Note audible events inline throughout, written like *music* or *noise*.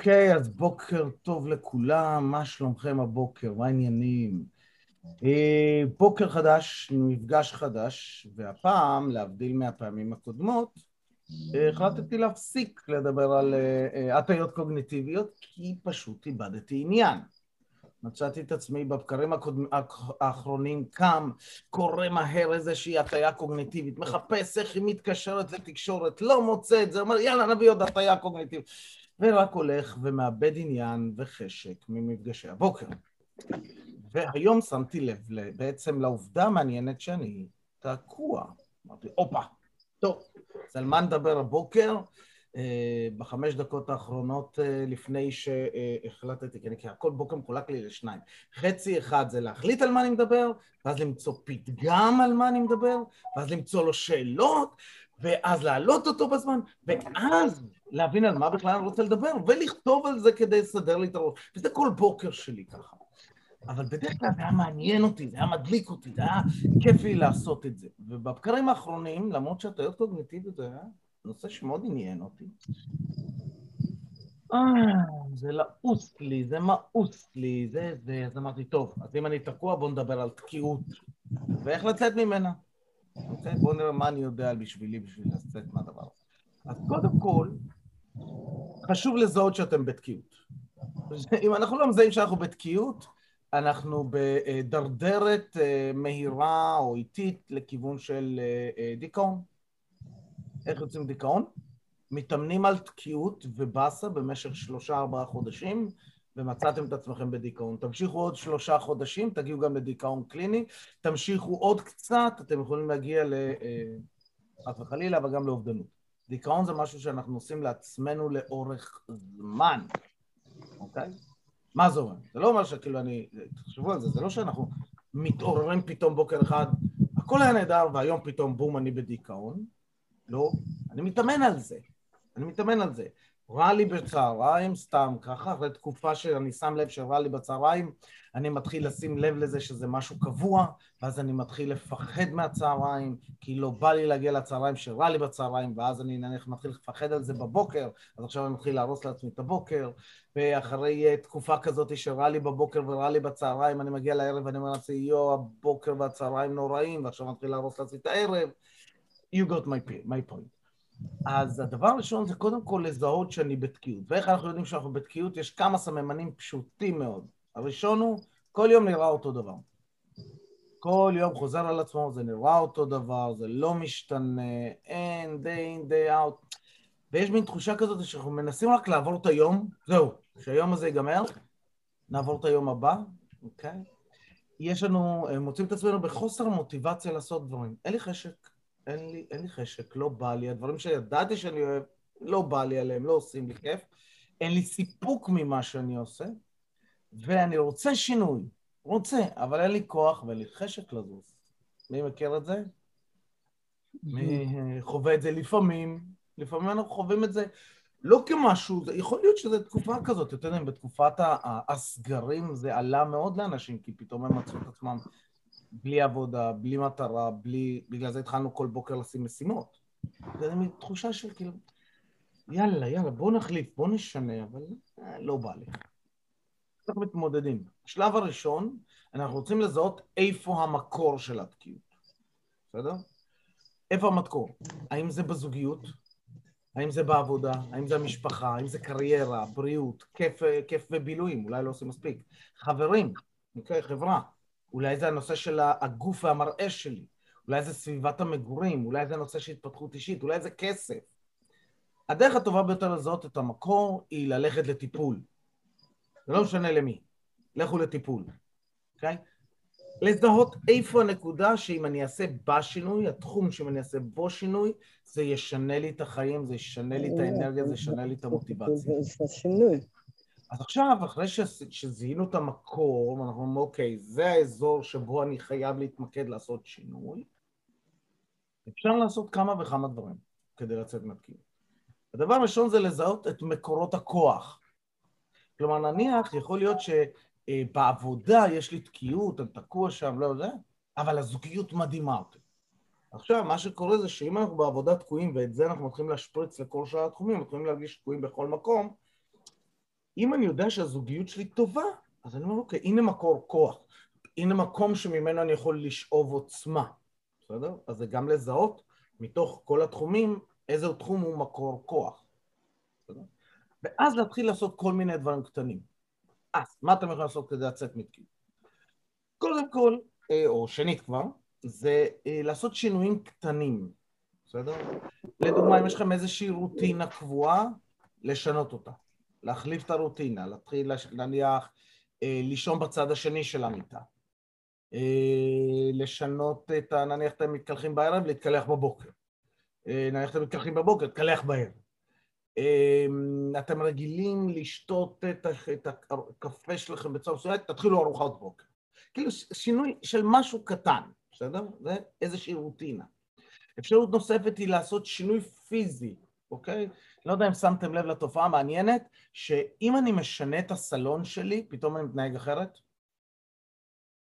אוקיי, אז בוקר טוב לכולם, מה שלומכם הבוקר? מה העניינים? אה, בוקר חדש, מפגש חדש, והפעם, להבדיל מהפעמים הקודמות, אה, החלטתי להפסיק לדבר על אה, הטיות קוגניטיביות, כי פשוט איבדתי עניין. מצאתי את עצמי בבקרים הקודמ... האחרונים קם, קורא מהר איזושהי הטיה קוגניטיבית, מחפש איך היא מתקשרת לתקשורת, לא מוצא את זה, אומר יאללה נביא עוד הטיה קוגניטיבית. ורק הולך ומאבד עניין וחשק ממפגשי הבוקר. והיום שמתי לב בעצם לעובדה המעניינת שאני תקוע. אמרתי, הופה, טוב, אז על מה נדבר הבוקר? אה, בחמש דקות האחרונות אה, לפני שהחלטתי, כי כל בוקר מחולק לי לשניים. חצי אחד זה להחליט על מה אני מדבר, ואז למצוא פתגם על מה אני מדבר, ואז למצוא לו שאלות, ואז להעלות אותו בזמן, ואז להבין על מה בכלל אני רוצה לדבר, ולכתוב על זה כדי לסדר לי את הראש. וזה כל בוקר שלי ככה. אבל בדרך כלל זה היה מעניין אותי, זה היה מדליק אותי, זה היה כיף לי לעשות את זה. ובבקרים האחרונים, למרות שהטעיות קוגניטיביות זה היה נושא שמאוד עניין אותי, אה, זה לעוס לי, זה מאוס לי, זה זה, אז אמרתי, טוב, אז אם אני תקוע בואו נדבר על תקיעות ואיך לצאת ממנה. אוקיי? בואו נראה מה אני יודע בשבילי בשביל לצאת מהדבר הזה. אז קודם כל, חשוב לזהות שאתם בתקיעות. אם אנחנו לא מזהים שאנחנו בתקיעות, אנחנו בדרדרת אה, מהירה או איטית לכיוון של אה, אה, דיכאון. איך יוצאים דיכאון? מתאמנים על תקיעות ובאסה במשך שלושה-ארבעה חודשים, ומצאתם את עצמכם בדיכאון. תמשיכו עוד שלושה חודשים, תגיעו גם לדיכאון קליני, תמשיכו עוד קצת, אתם יכולים להגיע ל... חס וחלילה, אבל גם לאובדנות. דיכאון זה משהו שאנחנו עושים לעצמנו לאורך זמן, אוקיי? מה זה אומר? זה לא אומר שכאילו אני... תחשבו על זה, זה לא שאנחנו מתעוררים פתאום בוקר אחד, הכל היה נהדר, והיום פתאום בום, אני בדיכאון. לא, אני מתאמן על זה. אני מתאמן על זה. רע לי בצהריים, סתם ככה, אחרי תקופה שאני שם לב שרע לי בצהריים, אני מתחיל לשים לב לזה שזה משהו קבוע, ואז אני מתחיל לפחד מהצהריים, כי לא בא לי להגיע לצהריים שרע לי בצהריים, ואז אני נניח מתחיל לפחד על זה בבוקר, אז עכשיו אני מתחיל להרוס לעצמי את הבוקר, ואחרי תקופה כזאת שרע לי בבוקר ורע לי בצהריים, אני מגיע לערב ואני אומר לעצמי, יואו, הבוקר והצהריים נוראים, ועכשיו אני מתחיל להרוס לעצמי את הערב. You got my, my point. אז הדבר הראשון זה קודם כל לזהות שאני בתקיעות. ואיך אנחנו יודעים שאנחנו בתקיעות? יש כמה סממנים פשוטים מאוד. הראשון הוא, כל יום נראה אותו דבר. כל יום חוזר על עצמו, זה נראה אותו דבר, זה לא משתנה, אין, day in, day out. ויש מין תחושה כזאת שאנחנו מנסים רק לעבור את היום, זהו, כשהיום הזה ייגמר, נעבור את היום הבא, אוקיי? יש לנו, מוצאים את עצמנו בחוסר מוטיבציה לעשות דברים. אין לי חשק, אין לי, אין לי חשק, לא בא לי, הדברים שידעתי שאני אוהב, לא בא לי עליהם, לא עושים לי כיף, אין לי סיפוק ממה שאני עושה, ואני רוצה שינוי, רוצה, אבל אין לי כוח ואין לי חשק לזוז. מי מכיר את זה? מי חווה את זה לפעמים? לפעמים אנחנו חווים את זה לא כמשהו, יכול להיות שזו תקופה כזאת, אתם יודעים, בתקופת הסגרים זה עלה מאוד לאנשים, כי פתאום הם מצאו את עצמם בלי עבודה, בלי מטרה, בלי... בגלל זה התחלנו כל בוקר לשים משימות. זה מין תחושה של כאילו, יאללה, יאללה, בוא נחליף, בוא נשנה, אבל אה, לא בא לי. אנחנו מתמודדים. השלב הראשון, אנחנו רוצים לזהות איפה המקור של התקיעות, בסדר? איפה המקור? האם זה בזוגיות? האם זה בעבודה? האם זה המשפחה? האם זה קריירה, בריאות, כיף, כיף ובילויים? אולי לא עושים מספיק. חברים, אוקיי, חברה. אולי זה הנושא של הגוף והמראה שלי, אולי זה סביבת המגורים, אולי זה נושא של התפתחות אישית, אולי זה כסף. הדרך הטובה ביותר לזהות את המקור היא ללכת לטיפול. זה לא משנה למי, לכו לטיפול, אוקיי? Okay? לזהות איפה הנקודה שאם אני אעשה בה שינוי, התחום שאם אני אעשה בו שינוי, זה ישנה לי את החיים, זה ישנה לי את האנרגיה, זה ישנה לי את המוטיבציה. זה שינוי. אז עכשיו, אחרי שזיהינו את המקור, אנחנו אומרים, אוקיי, זה האזור שבו אני חייב להתמקד לעשות שינוי, אפשר לעשות כמה וכמה דברים כדי לצאת מהתקיעות. הדבר הראשון זה לזהות את מקורות הכוח. כלומר, נניח, יכול להיות שבעבודה יש לי תקיעות, אני תקוע שם, לא יודע, אבל הזוגיות מדהימה אותי. עכשיו, מה שקורה זה שאם אנחנו בעבודה תקועים, ואת זה אנחנו מתחילים להשפריץ לכל שאר התחומים, אנחנו מתחילים להרגיש תקועים בכל מקום, אם אני יודע שהזוגיות שלי טובה, אז אני אומר, אוקיי, הנה מקור כוח. הנה מקום שממנו אני יכול לשאוב עוצמה, בסדר? אז זה גם לזהות מתוך כל התחומים איזה תחום הוא מקור כוח. בסדר? ואז להתחיל לעשות כל מיני דברים קטנים. אז מה אתם יכולים לעשות כדי לצאת מתקיעות? קודם כל, אה, או שנית כבר, זה אה, לעשות שינויים קטנים, בסדר? לדוגמה, אם יש לכם איזושהי רוטינה קבועה, לשנות אותה. להחליף את הרוטינה, להתחיל נניח אה, לישון בצד השני של המיטה. לשנות את ה... נניח אתם מתקלחים בערב, להתקלח בבוקר. נניח אתם מתקלחים בבוקר, להתקלח בערב. אתם רגילים לשתות את הקפה שלכם בצורה מסוימת, תתחילו ארוחת בוקר. כאילו שינוי של משהו קטן, בסדר? זה איזושהי רוטינה. אפשרות נוספת היא לעשות שינוי פיזי, אוקיי? לא יודע אם שמתם לב לתופעה המעניינת, שאם אני משנה את הסלון שלי, פתאום אני מתנהג אחרת.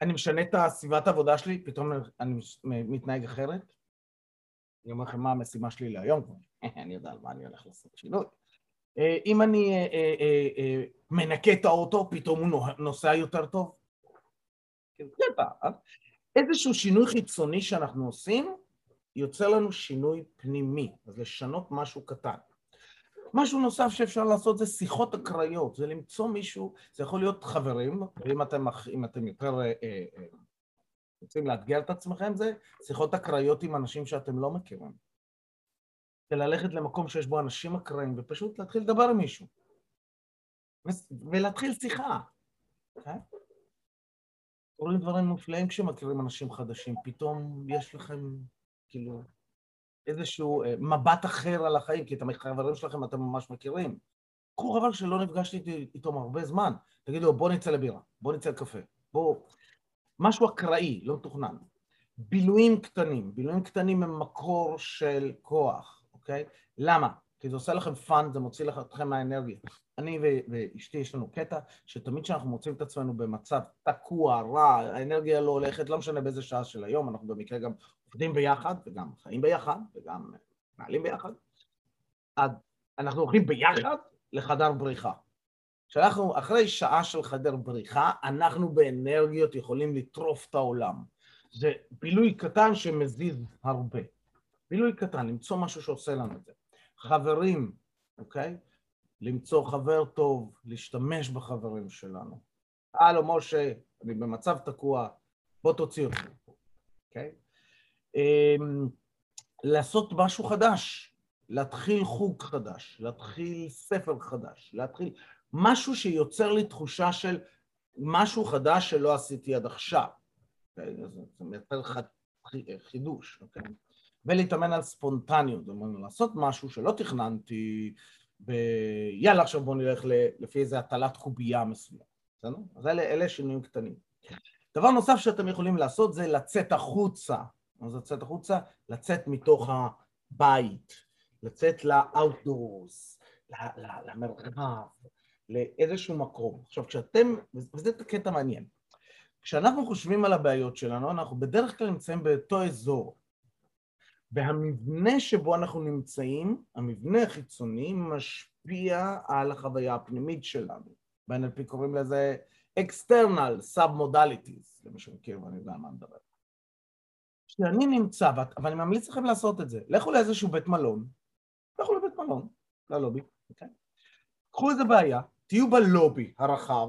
אני משנה את הסביבת העבודה שלי, פתאום אני מתנהג אחרת. אני אומר לכם מה המשימה שלי להיום *laughs* אני יודע על מה אני הולך לעשות שינוי. אה, אם אני אה, אה, מנקה את האוטו, פתאום הוא נוסע יותר טוב. קטע. איזשהו שינוי חיצוני שאנחנו עושים, יוצר לנו שינוי פנימי, אז לשנות משהו קטן. משהו נוסף שאפשר לעשות זה שיחות אקראיות, זה למצוא מישהו, זה יכול להיות חברים, ואם אתם, אם אתם יותר אה, אה, רוצים לאתגר את עצמכם, זה שיחות אקראיות עם אנשים שאתם לא מכירים. זה ללכת למקום שיש בו אנשים אקראיים ופשוט להתחיל לדבר עם מישהו. ולהתחיל שיחה? Okay? קורים דברים מופלאים כשמכירים אנשים חדשים, פתאום יש לכם, כאילו, איזשהו אה, מבט אחר על החיים, כי את החברים שלכם אתם ממש מכירים. קחו חבר שלא נפגשתי איתו הרבה זמן, תגידו, בוא נצא לבירה, בוא נצא לקפה, בוא... משהו אקראי, לא מתוכנן. בילויים קטנים, בילויים קטנים הם מקור של כוח, אוקיי? למה? כי זה עושה לכם fun, זה מוציא אתכם מהאנרגיה. אני ואשתי יש לנו קטע שתמיד כשאנחנו מוצאים את עצמנו במצב תקוע, רע, האנרגיה לא הולכת, לא משנה באיזה שעה של היום, אנחנו במקרה גם עובדים ביחד וגם חיים ביחד וגם מעלים ביחד, אז אנחנו הולכים ביחד לחדר בריחה. כשאנחנו אחרי שעה של חדר בריחה, אנחנו באנרגיות יכולים לטרוף את העולם. זה בילוי קטן שמזיז הרבה. בילוי קטן, למצוא משהו שעושה לנו את זה. חברים, אוקיי? למצוא חבר טוב, להשתמש בחברים שלנו. הלו, משה, אני במצב תקוע, בוא תוציא אותי, אוקיי? אמ, לעשות משהו חדש, להתחיל חוג חדש, להתחיל ספר חדש, להתחיל משהו שיוצר לי תחושה של משהו חדש שלא עשיתי עד עכשיו. אוקיי? זה מייצר חידוש, אוקיי? ולהתאמן על ספונטניות, זאת אומרת, לעשות משהו שלא תכננתי, ב... יאללה, עכשיו בואו נלך לפי איזה הטלת קובייה מסוים, בסדר? אז אלה, אלה שינויים קטנים. דבר נוסף שאתם יכולים לעשות זה לצאת החוצה. מה זה לצאת החוצה? לצאת מתוך הבית, לצאת לאאוטדורס, למרחב, לאיזשהו מקום. עכשיו, כשאתם, וזה קטע מעניין, כשאנחנו חושבים על הבעיות שלנו, אנחנו בדרך כלל נמצאים באותו אזור. והמבנה שבו אנחנו נמצאים, המבנה החיצוני, משפיע על החוויה הפנימית שלנו. ב-NLP קוראים לזה external sub-modalities, למי שמכיר ואני יודע מה מדבר. כשאני נמצא, ואני ממליץ לכם לעשות את זה, לכו לאיזשהו בית מלון, לכו לבית מלון, ללובי, אוקיי? קחו איזה בעיה, תהיו בלובי הרחב,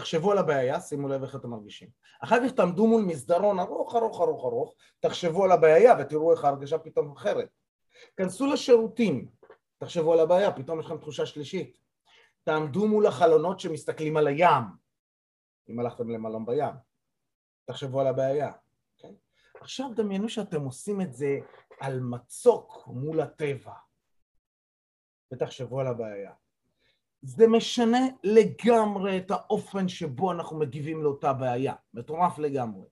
תחשבו על הבעיה, שימו לב איך אתם מרגישים. אחר כך תעמדו מול מסדרון ארוך ארוך ארוך ארוך, תחשבו על הבעיה ותראו איך ההרגשה פתאום אחרת. כנסו לשירותים, תחשבו על הבעיה, פתאום יש לכם תחושה שלישית. תעמדו מול החלונות שמסתכלים על הים, אם הלכתם למלון בים, תחשבו על הבעיה. אוקיי? עכשיו דמיינו שאתם עושים את זה על מצוק מול הטבע, ותחשבו על הבעיה. זה משנה לגמרי את האופן שבו אנחנו מגיבים לאותה בעיה, מטורף לגמרי.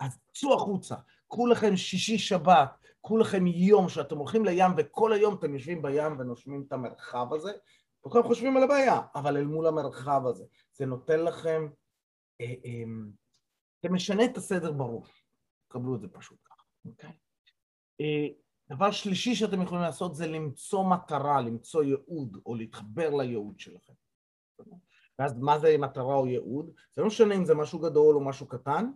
אז צאו החוצה, קחו לכם שישי שבת, קחו לכם יום שאתם הולכים לים וכל היום אתם יושבים בים ונושמים את המרחב הזה, וכולם חושבים על הבעיה, אבל אל מול המרחב הזה. זה נותן לכם, אה, אה, זה משנה את הסדר בראש, קבלו את זה פשוט ככה, אוקיי? אה, דבר שלישי שאתם יכולים לעשות זה למצוא מטרה, למצוא ייעוד, או להתחבר לייעוד שלכם. ואז מה זה מטרה או ייעוד? זה לא משנה אם זה משהו גדול או משהו קטן,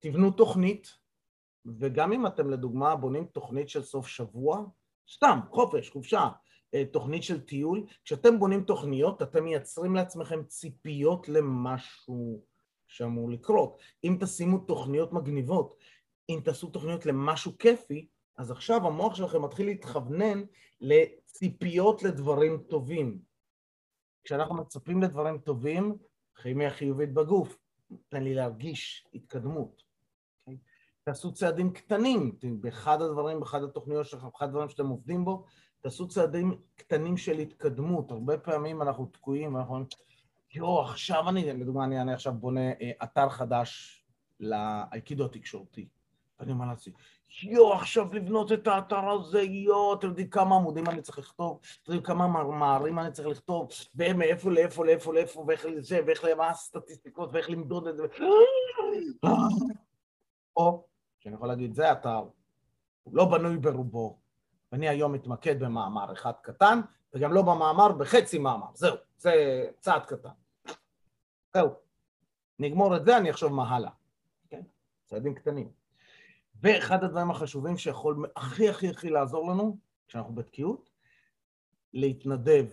תבנו תוכנית, וגם אם אתם לדוגמה בונים תוכנית של סוף שבוע, סתם, חופש, חופשה, אה, תוכנית של טיול, כשאתם בונים תוכניות אתם מייצרים לעצמכם ציפיות למשהו שאמור לקרות. אם תשימו תוכניות מגניבות, אם תעשו תוכניות למשהו כיפי, אז עכשיו המוח שלכם מתחיל להתכוונן לציפיות לדברים טובים. כשאנחנו מצפים לדברים טובים, כימיה חיובית בגוף, תן לי להרגיש התקדמות. תעשו צעדים קטנים, באחד הדברים, באחד התוכניות שלכם, באחד הדברים שאתם עובדים בו, תעשו צעדים קטנים של התקדמות. הרבה פעמים אנחנו תקועים ואנחנו אומרים, יואו, עכשיו אני, לדוגמה, אני, אני עכשיו בונה אה, אתר חדש לאייקידו התקשורתי. ואני אומר לעצמי, יואו, עכשיו לבנות את האתר הזה, יואו, אתם יודעים כמה עמודים אני צריך לכתוב, אתם יודעים כמה מאמרים אני צריך לכתוב, ומאיפה לאיפה לאיפה לאיפה, ואיך לזה, ואיך למה הסטטיסטיקות, ואיך למדוד את זה. או, שאני יכול להגיד, זה אתר, הוא לא בנוי ברובו, ואני היום מתמקד במאמר אחד קטן, וגם לא במאמר, בחצי מאמר, זהו, זה צעד קטן. זהו. נגמור את זה, אני אחשוב מה הלאה. כן? צעדים קטנים. ואחד הדברים החשובים שיכול הכי הכי הכי לעזור לנו, כשאנחנו בתקיעות, להתנדב.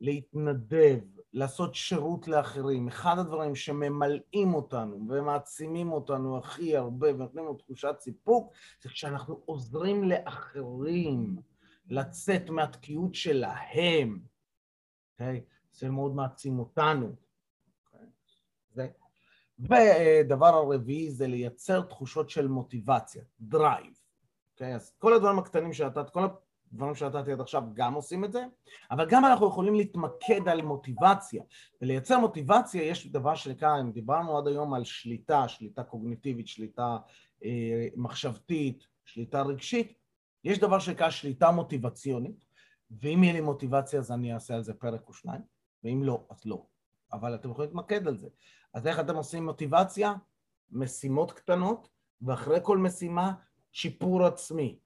להתנדב, לעשות שירות לאחרים. אחד הדברים שממלאים אותנו ומעצימים אותנו הכי הרבה ונותנים לנו תחושת סיפוק, זה כשאנחנו עוזרים לאחרים לצאת מהתקיעות שלהם. Okay? אוקיי? זה מאוד מעצים אותנו. Okay? אוקיי? זה ודבר הרביעי זה לייצר תחושות של מוטיבציה, drive. אוקיי? אז כל הדברים הקטנים שנתת, כל הדברים שנתתי עד עכשיו גם עושים את זה, אבל גם אנחנו יכולים להתמקד על מוטיבציה. ולייצר מוטיבציה יש דבר שנקרא, אם דיברנו עד היום על שליטה, שליטה קוגניטיבית, שליטה אה, מחשבתית, שליטה רגשית, יש דבר שנקרא שליטה מוטיבציונית, ואם יהיה לי מוטיבציה אז אני אעשה על זה פרק או שניים, ואם לא, אז לא. אבל אתם יכולים להתמקד על זה. אז איך אתם עושים מוטיבציה? משימות קטנות, ואחרי כל משימה, שיפור עצמי.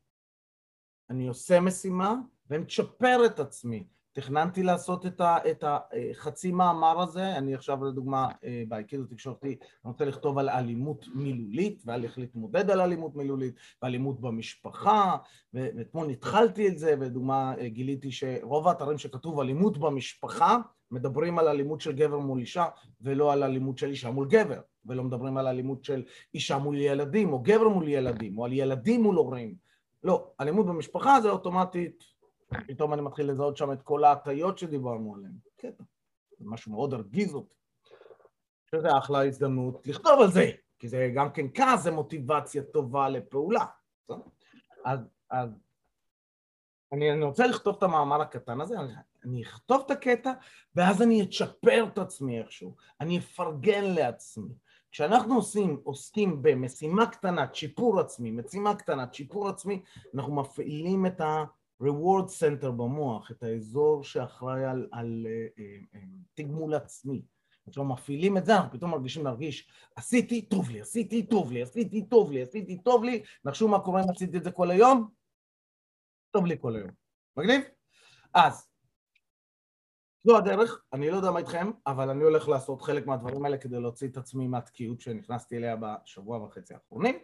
אני עושה משימה ומצ'פר את עצמי. תכננתי לעשות את החצי מאמר הזה, אני עכשיו לדוגמה אה, באייקידו תקשורתי, אני רוצה לכתוב על אלימות מילולית ועל איך להתמודד על אלימות מילולית ואלימות במשפחה, ואתמול התחלתי את זה, ולדוגמה אה, גיליתי שרוב האתרים שכתוב אלימות במשפחה מדברים על אלימות של גבר מול אישה ולא על אלימות של אישה מול גבר, ולא מדברים על אלימות של אישה מול ילדים או גבר מול ילדים או על ילדים מול הורים. לא, אלימות במשפחה זה אוטומטית פתאום אני מתחיל לזהות שם את כל ההטיות שדיברנו עליהן. קטע. זה משהו מאוד הרגיז אותי. שזה אחלה הזדמנות לכתוב על זה, כי זה גם כן כעס, זה מוטיבציה טובה לפעולה. אז, אז אני, אני רוצה לכתוב את המאמר הקטן הזה, אני, אכתוב את הקטע, ואז אני אצ'פר את עצמי איכשהו, אני אפרגן לעצמי. כשאנחנו עושים, עוסקים במשימה קטנה, צ'יפור עצמי, משימה קטנה, צ'יפור עצמי, אנחנו מפעילים את ה... reward center במוח, את האזור שאחראי על, על uh, uh, uh, תגמול עצמי. עכשיו מפעילים את זה, אנחנו פתאום מרגישים להרגיש, עשיתי, טוב לי, עשיתי, טוב לי, עשיתי, טוב לי, עשיתי, טוב לי, נחשו מה קורה אם עשיתי את זה כל היום? טוב לי כל היום. מגניב? אז, זו הדרך, אני לא יודע מה איתכם, אבל אני הולך לעשות חלק מהדברים האלה כדי להוציא את עצמי מהתקיעות שנכנסתי אליה בשבוע וחצי האחרונים,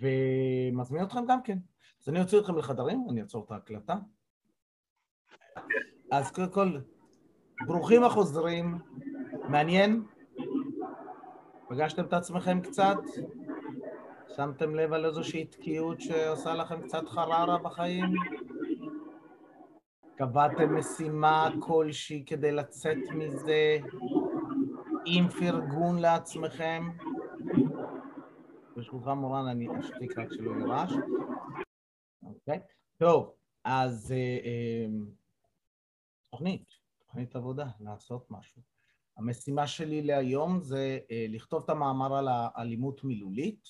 ומזמין אתכם גם כן. אז אני אוציא אתכם לחדרים, אני אעצור את ההקלטה. אז קודם כל, ברוכים החוזרים, מעניין? פגשתם את עצמכם קצת? שמתם לב על איזושהי תקיעות שעושה לכם קצת חררה בחיים? קבעתם משימה כלשהי כדי לצאת מזה עם פרגון לעצמכם? ברשותך מורן, אני אשתיק רק שלא יהיה רעש. אוקיי? טוב, אז אה, אה, תוכנית, תוכנית עבודה, לעשות משהו. המשימה שלי להיום זה אה, לכתוב את המאמר על האלימות מילולית.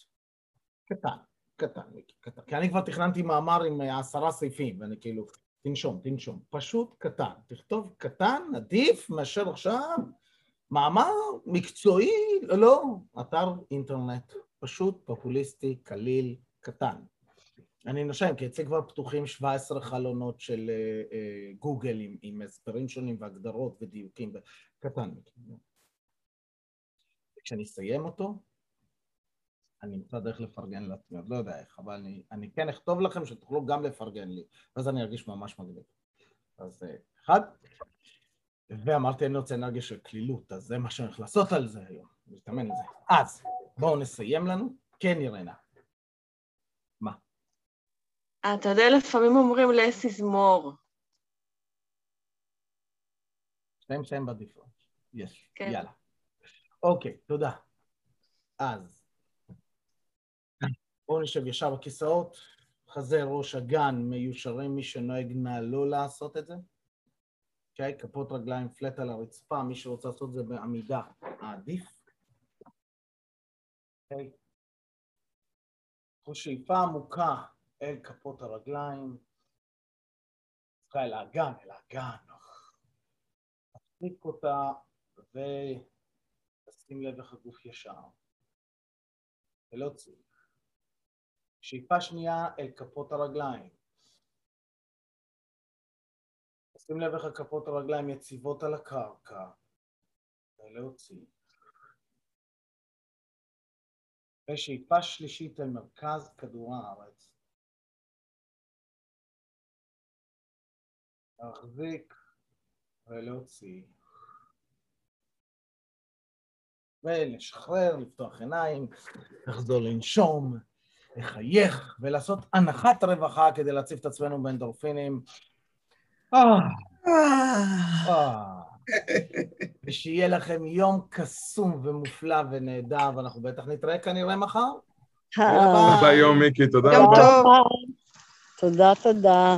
קטן, קטן, קטן. כי אני כבר תכננתי מאמר עם עשרה סעיפים, ואני כאילו, תנשום, תנשום. פשוט קטן. תכתוב קטן, עדיף, מאשר עכשיו מאמר מקצועי, לא, אתר אינטרנט. פשוט, פופוליסטי, קליל, קטן. אני נושם, כי אצלי כבר פתוחים 17 חלונות של אה, אה, גוגל עם, עם הסברים שונים והגדרות ודיוקים, קטן. כשאני אסיים אותו, אני אמצא דרך לפרגן לעצמי, עוד לא יודע איך, אבל אני, אני כן אכתוב לכם שתוכלו גם לפרגן לי, ואז אני ארגיש ממש מגניב. אז אה, אחד, ואמרתי אני רוצה אנרגיה של כלילות, אז זה מה שאני הולך לעשות על זה היום, להתאמן על זה. אז, בואו נסיים לנו. כן, אירנה. מה? אתה יודע, לפעמים אומרים less is more. שתיים שתיים בדיפולט. יש, כן. יאללה. אוקיי, תודה. אז, בואו נשב ישר בכיסאות, חזה ראש אגן מיושרים, מי שנוהג נא לא לעשות את זה. אוקיי, okay, כפות רגליים פלט על הרצפה, מי שרוצה לעשות את זה בעמידה, עדיף. אוקיי. Okay. שאיפה עמוקה אל כפות הרגליים, צריכה אל האגן, אל האגן. תחזיק אותה ותשים לב איך הגוף ישר. ולהוציא. שאיפה שנייה אל כפות הרגליים. שים לב איך הכפות הרגליים יציבות על הקרקע, ולהוציא. ושאיפה שלישית אל מרכז כדור הארץ. להחזיק ולהוציא. ולשחרר, לפתוח עיניים, לחזור לנשום, לחייך ולעשות הנחת רווחה כדי להציף את עצמנו באנדורפינים. אה. אה. ושיהיה לכם יום קסום ומופלא ונהדר, ואנחנו בטח נתראה כנראה מחר. ביי יום, מיקי, תודה רבה. יום טוב. תודה, תודה.